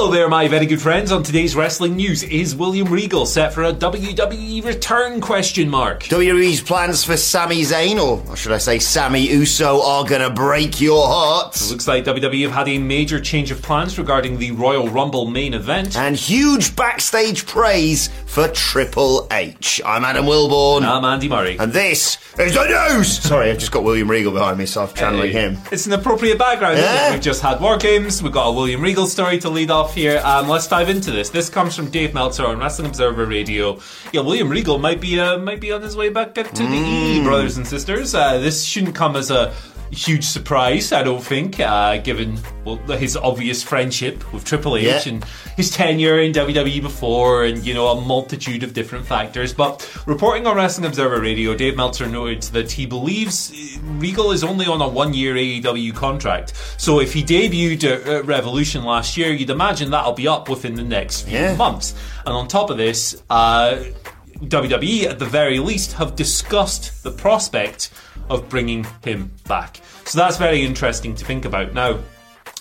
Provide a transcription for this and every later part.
Hello there, my very good friends. On today's wrestling news, is William Regal set for a WWE return? Question mark. WWE's plans for Sami Zayn, or should I say Sami Uso, are gonna break your hearts. Looks like WWE have had a major change of plans regarding the Royal Rumble main event. And huge backstage praise for Triple H. I'm Adam Wilborn. I'm Andy Murray. and this is the news! Sorry, I've just got William Regal behind me, so I'm channeling Hey, him. It's an appropriate background. isn't it? We've just had War Games. We've got a William Regal story to lead off here. Um, let's dive into this. This comes from Dave Meltzer on Wrestling Observer Radio. Yeah, William Regal might be uh, might be on his way back to the E, brothers and sisters. Uh, this shouldn't come as a huge surprise, I don't think, uh, given well his obvious friendship with Triple H Yeah. and his tenure in WWE before, and you know a multitude of different factors. But reporting on Wrestling Observer Radio, Dave Meltzer noted that he believes uh, Regal is only on a one-year AEW contract. So if he debuted at at Revolution last year, you'd imagine that'll be up within the next few Yeah. months. And on top of this, uh, WWE at the very least have discussed the prospect of bringing him back. So that's very interesting to think about. Now,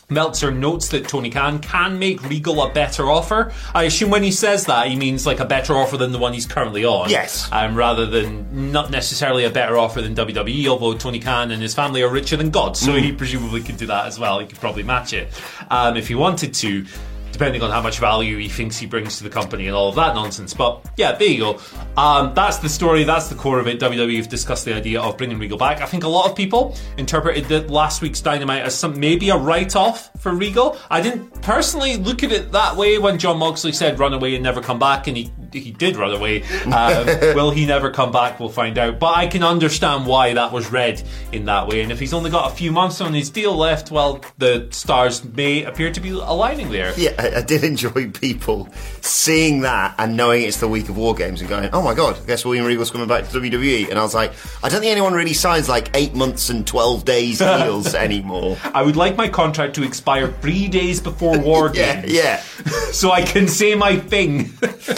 Meltzer notes that Tony Khan can make Regal a better offer. I assume when he says that, he means like a better offer than the one he's currently on. Yes. Um, rather than not necessarily a better offer than WWE, although Tony Khan and his family are richer than God, so he presumably could do that as well. He could probably match it um, if he wanted to. Depending on how much value he thinks he brings to the company and all of that nonsense. But yeah, there you go. Um, that's the story. That's the core of it. WWE have discussed the idea of bringing Regal back. I think a lot of people interpreted that last week's Dynamite as some maybe a write-off for Regal. I didn't personally look at it that way when Jon Moxley said "run away and never come back," and he he did run away. Um, will he never come back? We'll find out. But I can understand why that was read in that way. And if he's only got a few months on his deal left, well, the stars may appear to be aligning there. Yeah, I, I did enjoy people seeing that and knowing it's the week of War Games and going, oh my god, I guess William Regal's coming back to WWE. And I was like, I don't think anyone really signs like eight months and 12 days deals anymore. I would like my contract to expire three days before War Yeah, Games. yeah. So I can say my thing.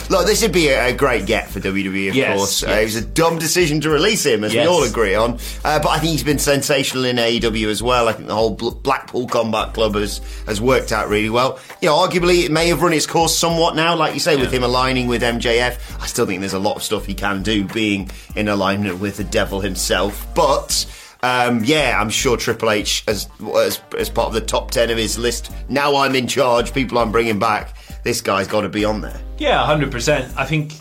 Look, this would be a, a great get for WWE, of Yes, course. Uh, it was a dumb decision to release him, as Yes. we all agree on. Uh, but I think he's been sensational in AEW as well. I think the whole Blackpool Combat Club has, has worked out really well. You know, arguably it may have run its course somewhat now, like you say, with him aligning with MJF. I still think there's a lot of stuff he can do being in alignment with the devil himself. But. Um, yeah, I'm sure Triple H, as, as as part of the top ten of his list, now I'm in charge. People I'm bringing back. This guy's got to be on there. yeah, hundred percent. I think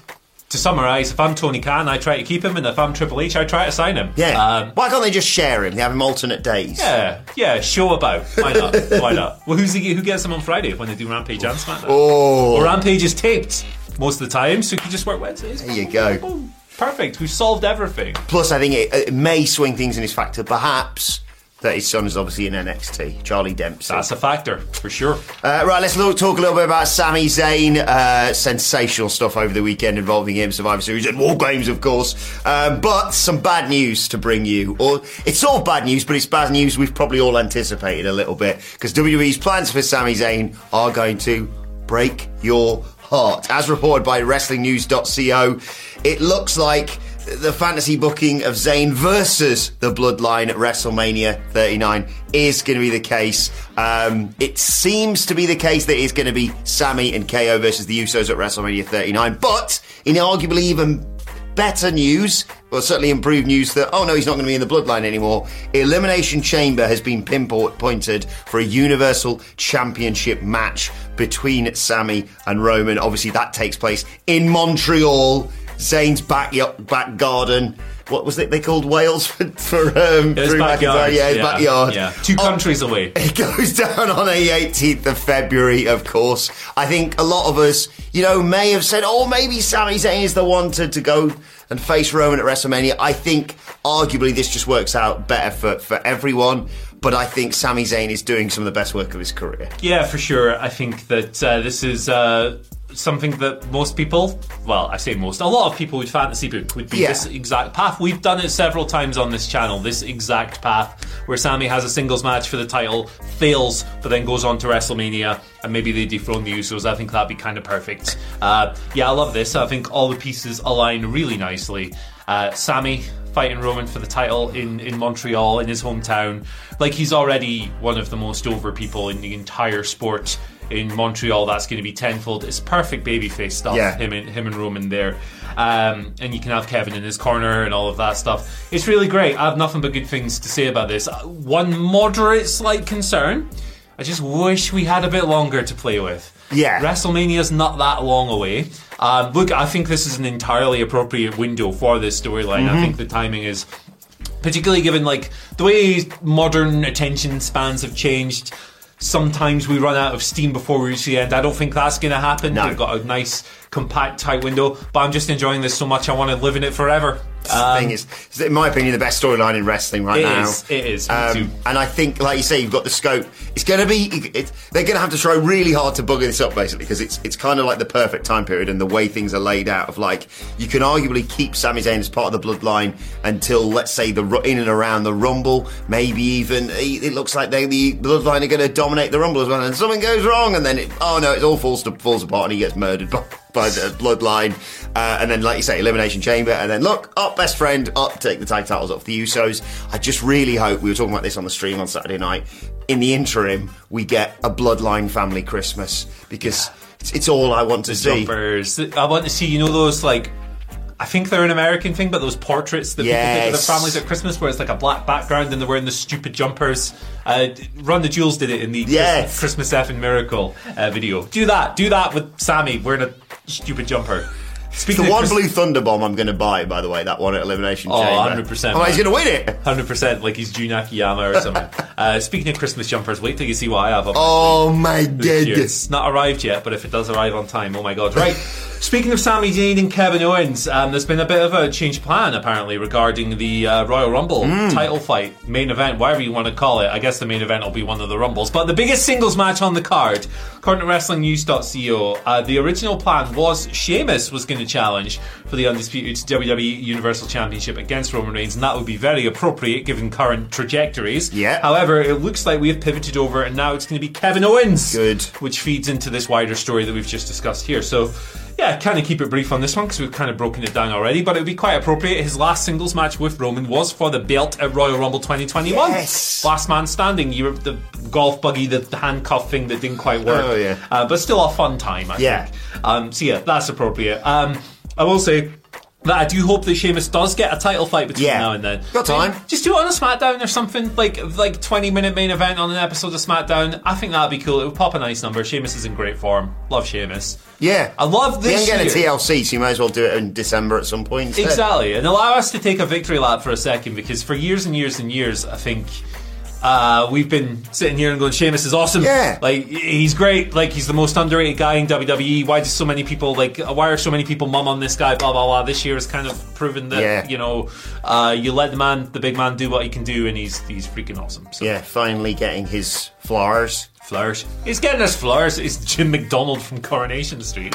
to summarise, if I'm Tony Khan, I try to keep him, and if I'm Triple H, I try to sign him. Yeah. Um, Why can't they just share him? They have him alternate days. yeah, yeah, show about. Why not? Why not? Well, who's the, who gets them on Friday when they do Rampage and SmackDown? Oh, Well, Rampage is taped most of the time, so you can just work Wednesdays. There you go. Boom. Perfect. We've solved everything. plus I think it, it may swing things in his factor. Perhaps that his son is obviously in NXT, Charlie Dempsey. That's a factor for sure. Uh, right, let's look, talk a little bit about Sami Zayn. Uh, sensational stuff over the weekend involving him, Survivor Series and War Games, of course. Um, but some bad news to bring you. Or it's sort of bad news, but it's bad news we've probably all anticipated a little bit because WWE's plans for Sami Zayn are going to break your heart. As reported by WrestlingNews.co, it looks like the fantasy booking of Zayn versus the Bloodline at WrestleMania 39 is going to be the case. Um, it seems to be the case that it's going to be Sami and KO versus the Usos at WrestleMania 39, but in arguably even better news, or certainly improved news that, oh no, he's not going to be in the bloodline anymore. Elimination Chamber has been pinpointed for a Universal Championship match between Sami and Roman. Obviously, that takes place in Montreal, Zayn's back, back garden. What was it they called Wales for, for um, His Drew backyard. McIntyre? Yeah, his backyard. Yeah. Two Oh, countries away. it goes down on the 18th of February, of course. I think a lot of us, you know, may have said, oh, maybe Sami Zayn is the one to, to go and face Roman at WrestleMania. I think arguably this just works out better for, for everyone. But I think Sami Zayn is doing some of the best work of his career. Yeah, for sure. I think that uh, this is uh, something that most people, well, I say most, a lot of people would fantasy book would be Yeah. this exact path. We've done it several times on this channel, this exact path where Sami has a singles match for the title, fails, but then goes on to WrestleMania and maybe they dethrone the Usos. I think that'd be kind of perfect. Uh, yeah, I love this. I think all the pieces align really nicely. Uh, Sami fighting Roman for the title in, in Montreal, in his hometown. Like, he's already one of the most over people in the entire sport. In Montreal, that's going to be tenfold. It's perfect babyface stuff. Yeah. Him and him and Roman there, um, and you can have Kevin in his corner and all of that stuff. It's really great. I have nothing but good things to say about this. Uh, One moderate, slight concern. I just wish we had a bit longer to play with. Yeah. WrestleMania's not that long away. Um, look, I think this is an entirely appropriate window for this storyline. Mm-hmm. I think the timing is particularly given like the way modern attention spans have changed. Sometimes we run out of steam before we reach the end. I don't think that's going to happen. No. We've got a nice, compact, tight window. But I'm just enjoying this so much. I want to live in it forever. the thing is, in my opinion, the best storyline in wrestling right Um, It now. is, it is, Um, and I think, like you say, you've got the scope. It's going to be. It, they're going to have to try really hard to bugger this up, basically, because it's it's kind of like the perfect time period and the way things are laid out. Of like, you can arguably keep Sami Zayn as part of the bloodline until, let's say, the in and around the Rumble. Maybe even it it looks like they, the bloodline are going to dominate the Rumble as well. And something goes wrong, and then it, oh no, it all falls to, falls apart, and he gets murdered by, by the bloodline. Uh, and then, like you say, elimination chamber, and then look, up best friend, up take the tag titles off the Usos. I just really hope we were talking about this on the stream on Saturday night. In the interim, we get a bloodline family Christmas because it's, it's all I want to see. Jumpers. I want to see, you know, those like. I think they're an American thing, but those portraits that people take of Yes. their families at Christmas, where it's like a black background and they're wearing the stupid jumpers. Uh, Run the Jewels did it in the Yes. Christmas effing Miracle uh, video. Do that. Do that with Sami wearing a stupid jumper. Speaking The one Chris- blue thunder bomb I'm going to buy, by the way, that one at Elimination Oh, Chamber. 100%, Oh, he's going to win it. Hundred percent, like he's Jun Akiyama or something. uh, speaking of Christmas jumpers, wait till you see what I have. On Oh my goodness. It's not arrived yet, but if it does arrive on time, oh my god! Right. Speaking of Sami Zayn and Kevin Owens, um, there's been a bit of a change of plan apparently regarding the uh, Royal Rumble Hmm. title fight, main event, whatever you want to call it. I guess the main event will be one of the Rumbles, but the biggest singles match on the card, according to WrestlingNews.co, uh, the original plan was Sheamus was going to challenge for the undisputed WWE Universal Championship against Roman Reigns, and that would be very appropriate given current trajectories. Yeah. However, it looks like we have pivoted over, and now it's going to be Kevin Owens Good. which feeds into this wider story that we've just discussed here. So, yeah, kind of keep it brief on this one because we've kind of broken it down already, but it would be quite appropriate. His last singles match with Roman was for the belt at Royal Rumble 2021. Yes. Last man standing. You were the golf buggy, the, the handcuff thing that didn't quite work. Oh, yeah. Uh, but still a fun time, I Yeah. think. Um, so, yeah, that's appropriate. Um, I will say. That I do hope that Sheamus does get a title fight between Yeah. now and then. Got time. Just do it on a SmackDown or something like like twenty minute main event on an episode of SmackDown. I think that'd be cool. It would pop a nice number. Sheamus is in great form. Love Sheamus. Yeah. I love He this. ain't getting a year. TLC, so you might as well do it in December at some point. instead. Exactly, and allow us to take a victory lap for a second because for years and years and years, I think uh, we've been sitting here and going, Sheamus is awesome. Yeah. like he's great. Like he's the most underrated guy in WWE. Why do so many people like? Why are so many people mum on this guy? Blah blah blah. This year has kind of proven that Yeah. you know uh, you let the man, the big man, do what he can do, and he's he's freaking awesome. So. Yeah, finally getting his flowers. Flowers. He's getting his flowers. It's Jim McDonald from Coronation Street.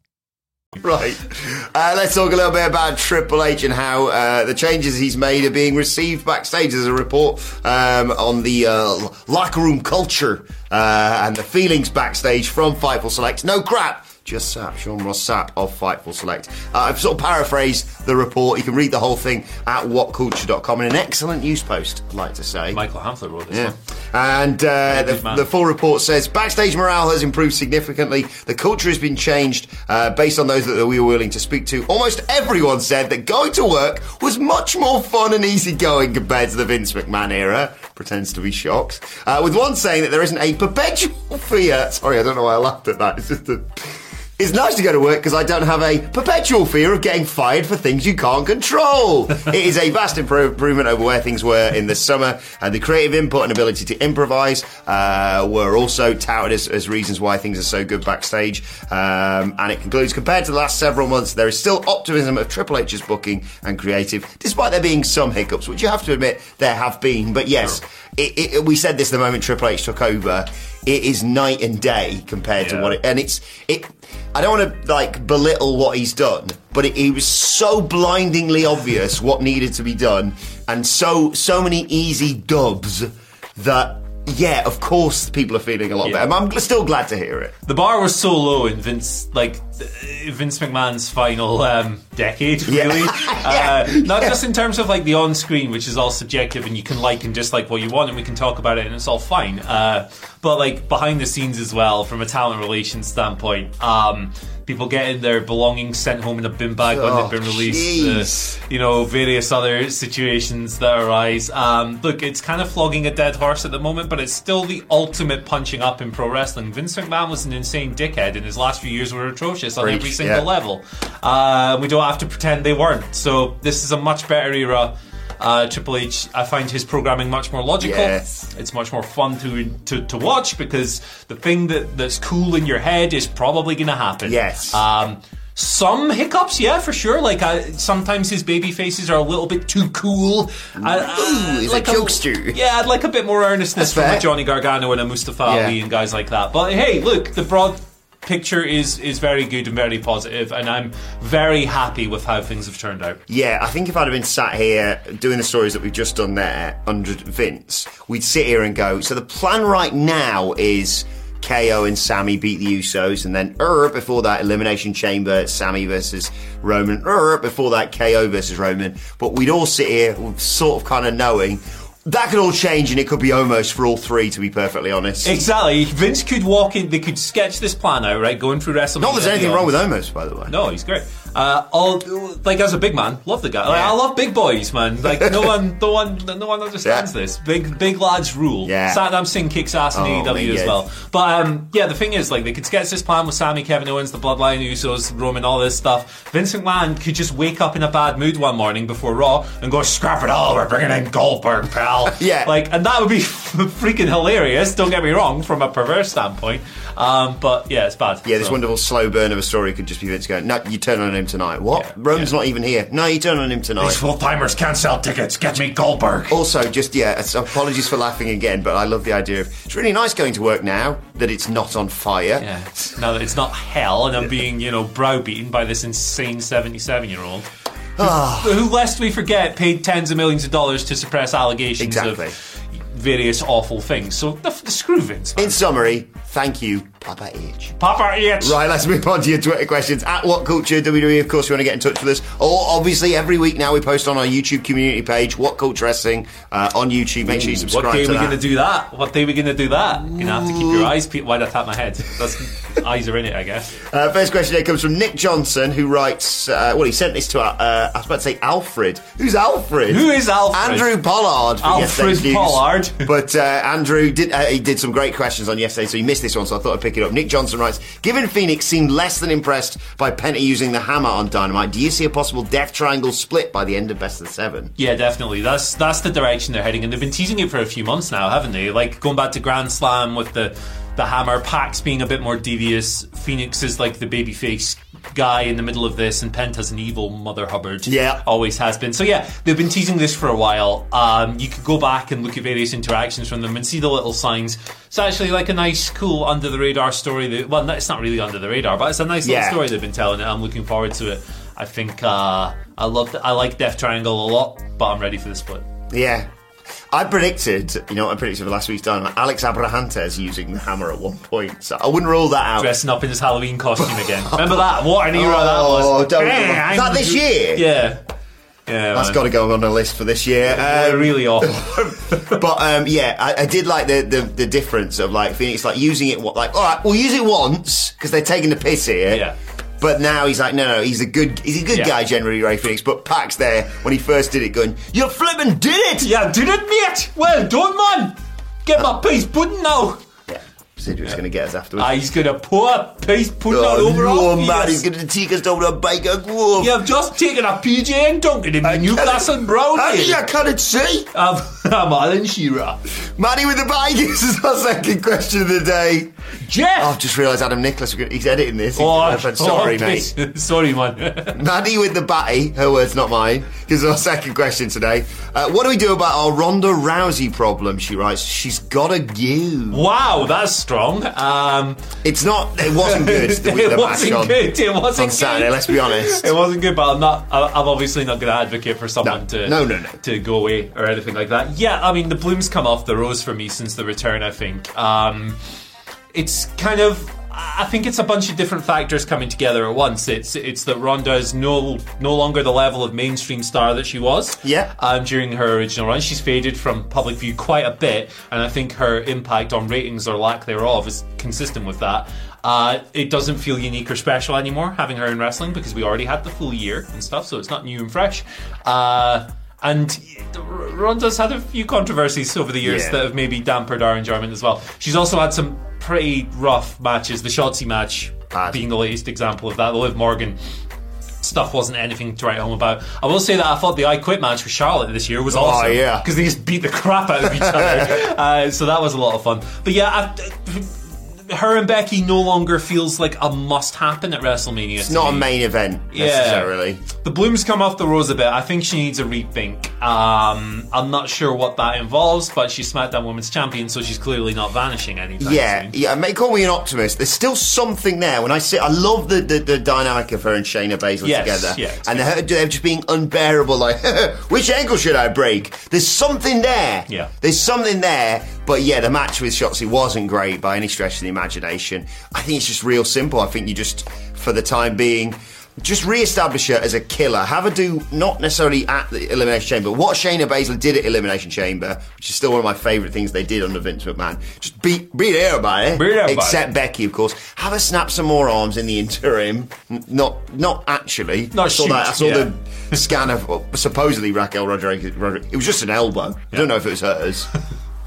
Right. Uh, let's talk a little bit about Triple H and how uh, the changes he's made are being received backstage. There's a report um, on the uh, locker room culture uh, and the feelings backstage from Fightful Select. No crap. Just Sap, Sean Ross Sapp of Fightful Select. Uh, I've sort of paraphrased the report. You can read the whole thing at whatculture.com in an excellent news post, I'd like to say. Michael Hamflett wrote this Yeah. one. And uh, the, the full report says backstage morale has improved significantly. The culture has been changed uh, based on those that we were willing to speak to. Almost everyone said that going to work was much more fun and easygoing compared to the Vince McMahon era. Pretends to be shocked. Uh, with one saying that there isn't a perpetual fear. Sorry, I don't know why I laughed at that. It's just a. It's nice to go to work because I don't have a perpetual fear of getting fired for things you can't control. it is a vast improvement over where things were in the summer, and the creative input and ability to improvise uh, were also touted as, as reasons why things are so good backstage. Um, and it concludes, compared to the last several months, there is still optimism of Triple H's booking and creative, despite there being some hiccups, which you have to admit there have been. But yes, it, it, we said this the moment Triple H took over. It is night and day compared to what it, and it's it. I don't want to like belittle what he's done, but it, it was so blindingly obvious what needed to be done, and so so many easy dubs that yeah, of course people are feeling a lot Yeah. better. I'm still glad to hear it. The bar was so low in Vince, like Vince McMahon's final um, decade, really. Yeah. uh, not just in terms of like the on-screen, which is all subjective, and you can like and dislike what you want, and we can talk about it, and it's all fine. Uh, but like behind the scenes as well, from a talent relations standpoint, um, people getting their belongings sent home in a bin bag when Oh, they've been released, uh, you know, various other situations that arise. Um, look, it's kind of flogging a dead horse at the moment, but it's still the ultimate punching up in pro wrestling. Vince McMahon was an insane dickhead, and his last few years were atrocious on Preach, every single yeah. level. Uh, we don't have to pretend they weren't. So this is a much better era. Uh, Triple H, I find his programming much more logical. Yes. It's much more fun to, to to watch because the thing that, that's cool in your head is probably going to happen. Yes. Um, some hiccups, yeah, for sure. Like uh, sometimes his baby faces are a little bit too cool. I- I- Ooh, he's a jokester. yeah, I'd like a bit more earnestness That's from a. Johnny Gargano and a Mustafa Ali and guys like that. But hey, look, the broad picture is is very good and very positive, and I'm very happy with how things have turned out. Yeah, I think if I'd have been sat here doing the stories that we've just done there under Vince, we'd sit here and go, so the plan right now is KO and Sami beat the Usos, and then er, before that, Elimination Chamber, Sami versus Roman. Er, before that, KO versus Roman. But we'd all sit here, sort of kind of knowing that could all change, and it could be almost for all three, to be perfectly honest. Exactly. Vince could walk in. They could sketch this plan out, right? Going through WrestleMania. Not there's anything wrong with Omos, by the way. No, he's great. Uh, all like as a big man, love the guy. Like, I love big boys, man. Like no one, no one, no one understands Yeah. this. Big, big lads rule. Yeah. Satnam Singh kicks ass in Oh, AEW as well. But um, yeah, the thing is, like, they could sketch this plan with Sami, Kevin Owens, the Bloodline, Usos, Roman, all this stuff. Vincent McMahon could just wake up in a bad mood one morning before Raw and go, "Scrap it all, we're bringing in Goldberg, pal." Yeah. like, and that would be freaking hilarious. Don't get me wrong, from a perverse standpoint. Um, but yeah, it's bad. Yeah, this So- wonderful slow burn of a story could just be Vince going, no, you turn on him tonight. What? Yeah, Roman's yeah. not even here. No, you turn on him tonight. These full timers can't sell tickets. Get me Goldberg. Also, just yeah, apologies for laughing again, but I love the idea of it's really nice going to work now that it's not on fire. Yeah. Now that it's not hell and I'm being, you know, browbeaten by this insane 77 year old. Ah. Who, lest we forget, paid tens of millions of dollars to suppress allegations Exactly. of various awful things. So the, the screw Vince. man. In summary, thank you, Papa H. Papa H. Right, let's move on to your Twitter questions. At What Culture WWE, of course, you want to get in touch with us. Or obviously, every week now we post on our YouTube community page, What Culture Wrestling, uh, on YouTube. Make sure you subscribe What day are we going to do that? What day are we going to do that? You're going to have to keep your eyes peeled. Why did I tap my head? Eyes are in it, I guess. Uh, first question here comes from Nick Johnson, who writes, uh, well, he sent this to, uh, I was about to say Alfred. Who's Alfred? Who is Alfred? Andrew Pollard. Alfred yesterday's news. Pollard. but uh, Andrew did, uh, he did some great questions on yesterday, so he missed this one, so I thought I'd pick it up. Nick Johnson writes, given Fenix seemed less than impressed by Penta using the hammer on Dynamite, do you see a possible death triangle split by the end of Best of Seven? Yeah, definitely. That's that's the direction they're heading, and they've been teasing it for a few months now, haven't they? Like going back to Grand Slam with the the hammer, PAC's being a bit more devious, Fenix is like the babyface guy in the middle of this, and Penta's an evil Mother Hubbard. Yeah. always has been. So yeah, they've been teasing this for a while. Um, you could go back and look at various interactions from them and see the little signs. It's actually like a nice, cool under the radar story. That, well, it's not really under the radar, but it's a nice little story they've been telling. And I'm looking forward to it. I think uh, I love. I like Death Triangle a lot, but I'm ready for the split. Yeah. I predicted, you know what I predicted for last week's Dynamite? Alex Abrahantes using the hammer at one point, so I wouldn't rule that out. dressing up in his Halloween costume again. Remember that? What an era that Oh, was. don't- Is that this year? Yeah. Yeah, that's got to go on the list for this year. Um, really awful. but um, yeah, I, I did like the, the the difference of like Fenix like using it. What like all right, we'll use it once because they're taking the piss here. Yeah. But now he's like, no, no, he's a good, he's a good Yeah. guy generally, Rey Fenix. But Pax there when he first did it, going, you flipping did it. yeah, did it, mate? Well done, man. Get my piece pudding now. Was going to get us afterwards. Ah, he's gonna pour a piece pudding all oh, over no, man, he's going to take us down to a Byker Grove. You have just taken a PJ and Duncan him in Newcastle Brown. How did you can't see? I'm, I'm Alan Shearer. Maddie with the bike. This is our second question of the day. Jeff! Oh, I've just realised Adam Nicholas, he's editing this. Oh, He's- sorry, oh, mate. Sorry, man. Maddie with the batty, her words, not mine, is our second question today. Uh, what do we do about our Ronda Rousey problem? She writes, she's got a you. wow, that's strong. Um, It's not, it wasn't good, the, the it match wasn't on, good. It wasn't on Saturday, good. let's be honest. It wasn't good, but I'm not. I'm obviously not going to advocate for someone No. to No, no, no. to go away or anything like that. Yeah, I mean the blooms come off the rose for me since the return. I think um, it's kind of. I think it's a bunch of different factors coming together at once. It's it's that Ronda is no no longer the level of mainstream star that she was. Yeah. Um, during her original run, she's faded from public view quite a bit, and I think her impact on ratings or lack thereof is consistent with that. Uh, it doesn't feel unique or special anymore having her in wrestling because we already had the full year and stuff, so it's not new and fresh. Uh, and Ronda's had a few controversies over the years Yeah. that have maybe dampened our enjoyment as well. She's also had some pretty rough matches. The Shotzi match Bad. being the latest example of that. The Liv Morgan stuff wasn't anything to write home about. I will say that I thought the I Quit match with Charlotte this year was awesome. Oh, yeah. Because they just beat the crap out of each other. uh, so that was a lot of fun. But yeah, I, her and Becky no longer feels like a must happen at WrestleMania. It's not a main event, yeah. necessarily. The blooms come off the rose a bit. I think she needs a rethink. Um, I'm not sure what that involves, but she's SmackDown Women's Champion, so she's clearly not vanishing anytime Yeah, soon. yeah. Mate, call me an optimist. There's still something there. When I see, I love the, the, the dynamic of her and Shayna Baszler Yes, together, yeah, and her, they're just being unbearable. Like, which ankle should I break? There's something there. Yeah. there's something there but yeah, the match with Shotzi wasn't great by any stretch of the imagination. I think it's just real simple. I think you just, for the time being, just re-establish her as a killer. Have her do not necessarily at the Elimination Chamber. What Shayna Baszler did at Elimination Chamber, which is still one of my favourite things they did under Vince McMahon. Just beat beat everybody, Beat everybody. except Becky, of course. Have her snap some more arms in the interim. N- Not not actually. Not I saw shoot, that. I saw yeah. the scan of supposedly Raquel Rodriguez. Rodriguez. It was just an elbow. I don't know if it was hers.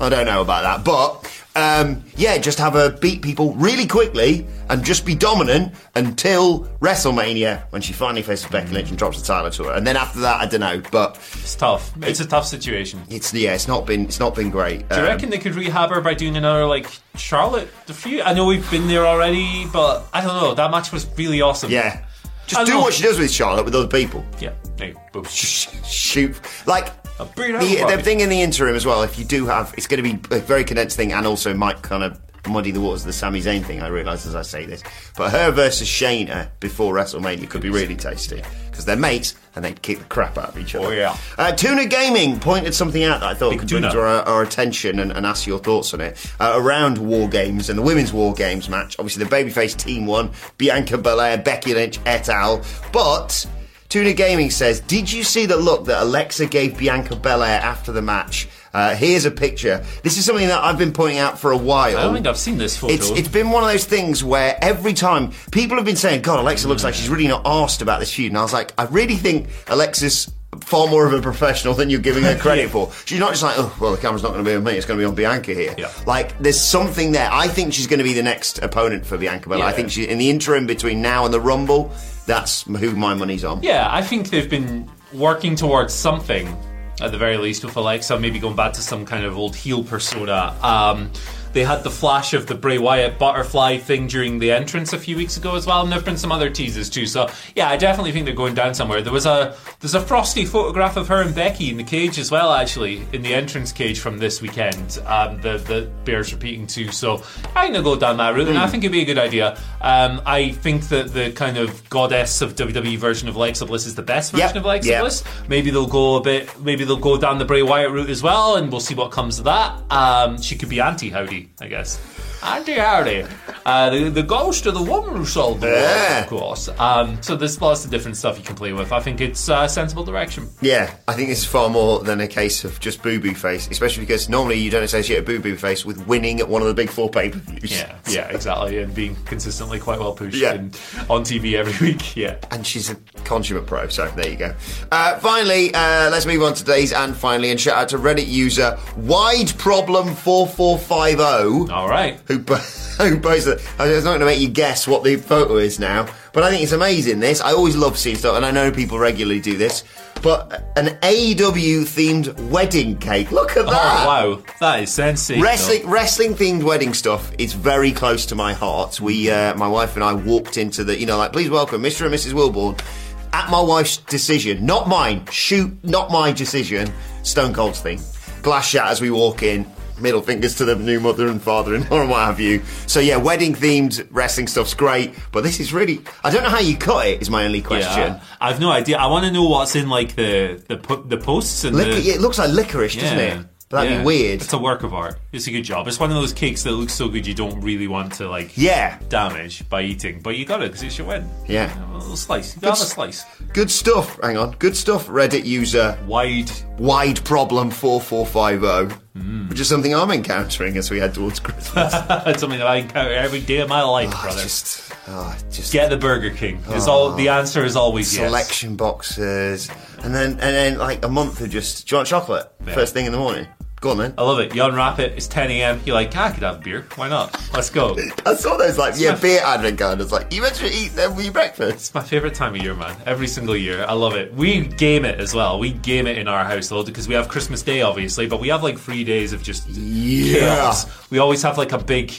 I don't know about that, but. Um, yeah, just have her beat people really quickly and just be dominant until WrestleMania when she finally faces Becky Lynch and drops the title to her. And then after that, I don't know, but It's tough. It's a tough situation. it's yeah, it's not been it's not been great. Do you Um, reckon they could rehab her by doing another like Charlotte the feud? I know we've been there already, but I don't know. That match was really awesome. Yeah, just do know. what she does with Charlotte with other people. yeah. Hey, boom. Sh- shoot like the, the thing in the interim as well. If you do have, it's going to be a very condensed thing, and also might kind of muddy the waters of the Sami Zayn thing. I realise as I say this, but her versus Shayna before WrestleMania could be really tasty because they're mates and they'd kick the crap out of each other. Oh, yeah. Uh, Tuna Gaming pointed something out that I thought Big could bring to our, our attention and, and ask your thoughts on it uh, around War Games and the Women's War Games match. Obviously, the babyface team won: Bianca Belair, Becky Lynch, et al. But Tuna Gaming says, Did you see the look that Alexa gave Bianca Belair after the match? Uh, here's a picture. This is something that I've been pointing out for a while. I don't think I've seen this photo. It's, it's been one of those things where every time people have been saying, God, Alexa looks like she's really not asked about this feud. And I was like, I really think Alexa's far more of a professional than you're giving her credit for. She's not just like, oh, well, the camera's not going to be on me, it's going to be on Bianca here. Yeah. Like, there's something there. I think she's going to be the next opponent for Bianca Belair. I think she, in the interim between now and the Rumble, that's who my money's on. Yeah, I think they've been working towards something at the very least with Alexa, maybe going back to some kind of old heel persona. Um, they had the flash of the Bray Wyatt butterfly thing during the entrance a few weeks ago as well, and there've been some other teases too. So yeah, I definitely think they're going down somewhere. There was a there's a frosty photograph of her and Becky in the cage as well, actually in the entrance cage from this weekend. Um, the the bears repeating too. So I'm gonna go down that route, and I think it'd be a good idea. Um, I think that the kind of goddess of WWE version of Alexa Bliss is the best version Yep, of Alexa yep. Bliss. Maybe they'll go a bit. Maybe they'll go down the Bray Wyatt route as well, and we'll see what comes of that. Um, she could be anti Howdy, I guess. Anti Howdy, uh, the, the ghost of the woman who sold the world, of course. Um, so there's lots of different stuff you can play with. I think it's uh, sensible direction. Yeah, I think this is far more than a case of just boo boo face, especially because normally you don't associate a boo boo face with winning at one of the big four pay per views. Yeah, yeah, exactly, and being consistently quite well pushed Yeah. and on TV every week. Yeah. and she's a consummate pro. So there you go. Uh, finally, uh, let's move on to today's and finally, and shout out to Reddit user Wide Problem four four five zero. All right. Who, po- who posted? I was not going to make you guess what the photo is now, but I think it's amazing. This I always love seeing stuff, and I know people regularly do this. But an AEW themed wedding cake. Look at that! Oh wow, that is sensational. Wrestling, wrestling themed wedding stuff is very close to my heart. We, uh, my wife and I, walked into the, you know, like, please welcome Mr. and Mrs. Wilborn. At my wife's decision, not mine. Shoot, not my decision. Stone Cold's thing. Glass shot as we walk in. Middle fingers to the new mother and father-in-law and what have you. So yeah, wedding themed wrestling stuff's great, but this is really. I don't know how you cut it. Is my only question. Yeah, I've no idea. I want to know what's in like the the the posts and Liquor, the. yeah, it looks like licorice, doesn't it? But that'd Yeah. be weird. It's a work of art. It's a good job. It's one of those cakes that looks so good you don't really want to like Yeah. damage by eating, but you got it because it's your win. Yeah. a little slice. You got a slice. Good stuff. Hang on. Good stuff. Reddit user Wide. wide problem 4450 Mm. which is something i'm encountering as we head towards christmas That's something that I encounter every day of my life, I brother. just oh, just Get the Burger King. Is all the ah, answer is always yes. selection boxes and then and then like a month of just do you want chocolate first thing in the morning go on then I love it. You unwrap it. It's 10 a.m. You're like, "Ah, I could have beer. Why not? Let's go. i saw those like yeah beer advent it's like you meant to eat them with your breakfast My favorite time of year, man. Every single year. I love it. We game it as well. We game it in our household because we have Christmas Day, obviously, but we have like three days of just Yeah. chaos. We always have like a big,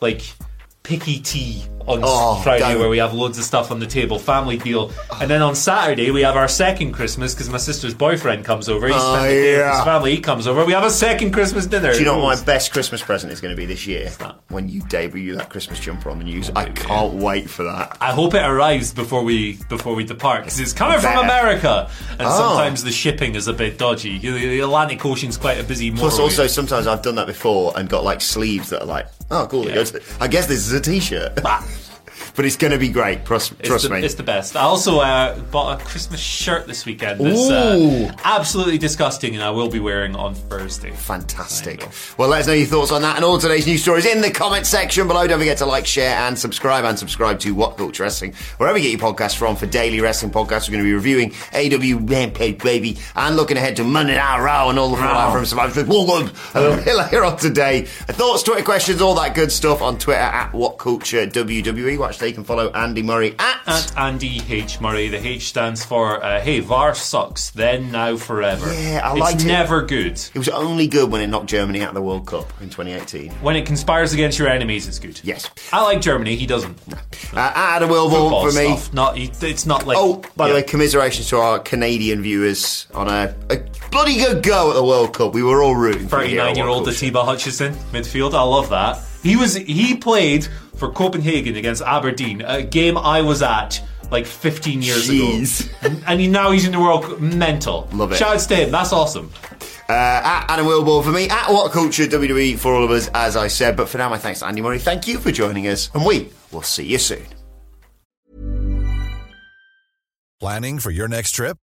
like, picky tea on Oh, Friday don't. where we have loads of stuff on the table, family deal, and then on Saturday we have our second Christmas because my sister's boyfriend comes over. He Oh, spent the day with yeah. his family. He comes over. We have a second Christmas dinner. Do you know what my best Christmas present is going to be this year? When you debut that Christmas jumper on the news. I can't wait for that. I hope it arrives before we before we depart because it's coming from America, and Oh. sometimes the shipping is a bit dodgy. The Atlantic Ocean's quite a busy. Plus, also, sometimes I've done that before and got like sleeves that are like, oh, cool. Yeah. I guess this is a t shirt. but it's going to be great. Trust, It's trust the, me. It's the best. I also uh, bought a Christmas shirt this weekend. Ooh. uh, absolutely disgusting, and I will be wearing on Thursday. Fantastic. Well, let us know your thoughts on that and all today's news stories in the comment section below. Don't forget to like, share, and subscribe. And subscribe to What Culture Wrestling, wherever you get your podcasts from. For daily wrestling podcasts, we're going to be reviewing AW Rampage, baby, and looking ahead to Monday Night Raw and all the fallout from Survivor Series. A little bit later on today. Thoughts, Twitter questions, all that good stuff on Twitter at What Culture WWE. Watch, they can follow Andy Murray at. At Andy H Murray, the H stands for uh, Hey VAR sucks. Then now forever. Yeah, I it's liked it. never good. It was only good when it knocked Germany out of the World Cup in 2018. When it conspires against your enemies, it's good. Yes. I like Germany. He doesn't. Uh, Adam Wilborn Football for me. stuff. Not. It's not like. Oh, by the way, commiserations to our Canadian viewers on a, a bloody good go at the World Cup. We were all rooting for you here on 39 year old What Culture. Atiba Hutchinson, midfield. I love that. He was he played for Copenhagen against Aberdeen, a game I was at like 15 years Jeez. ago. And he, now he's in the World Cup. Mental. Love it. Shouts to him. That's awesome. Uh, at Adam Wilborn for me, at What Culture WWE for all of us, as I said. But for now, my thanks to Andy Murray. Thank you for joining us, and we will see you soon. Planning for your next trip?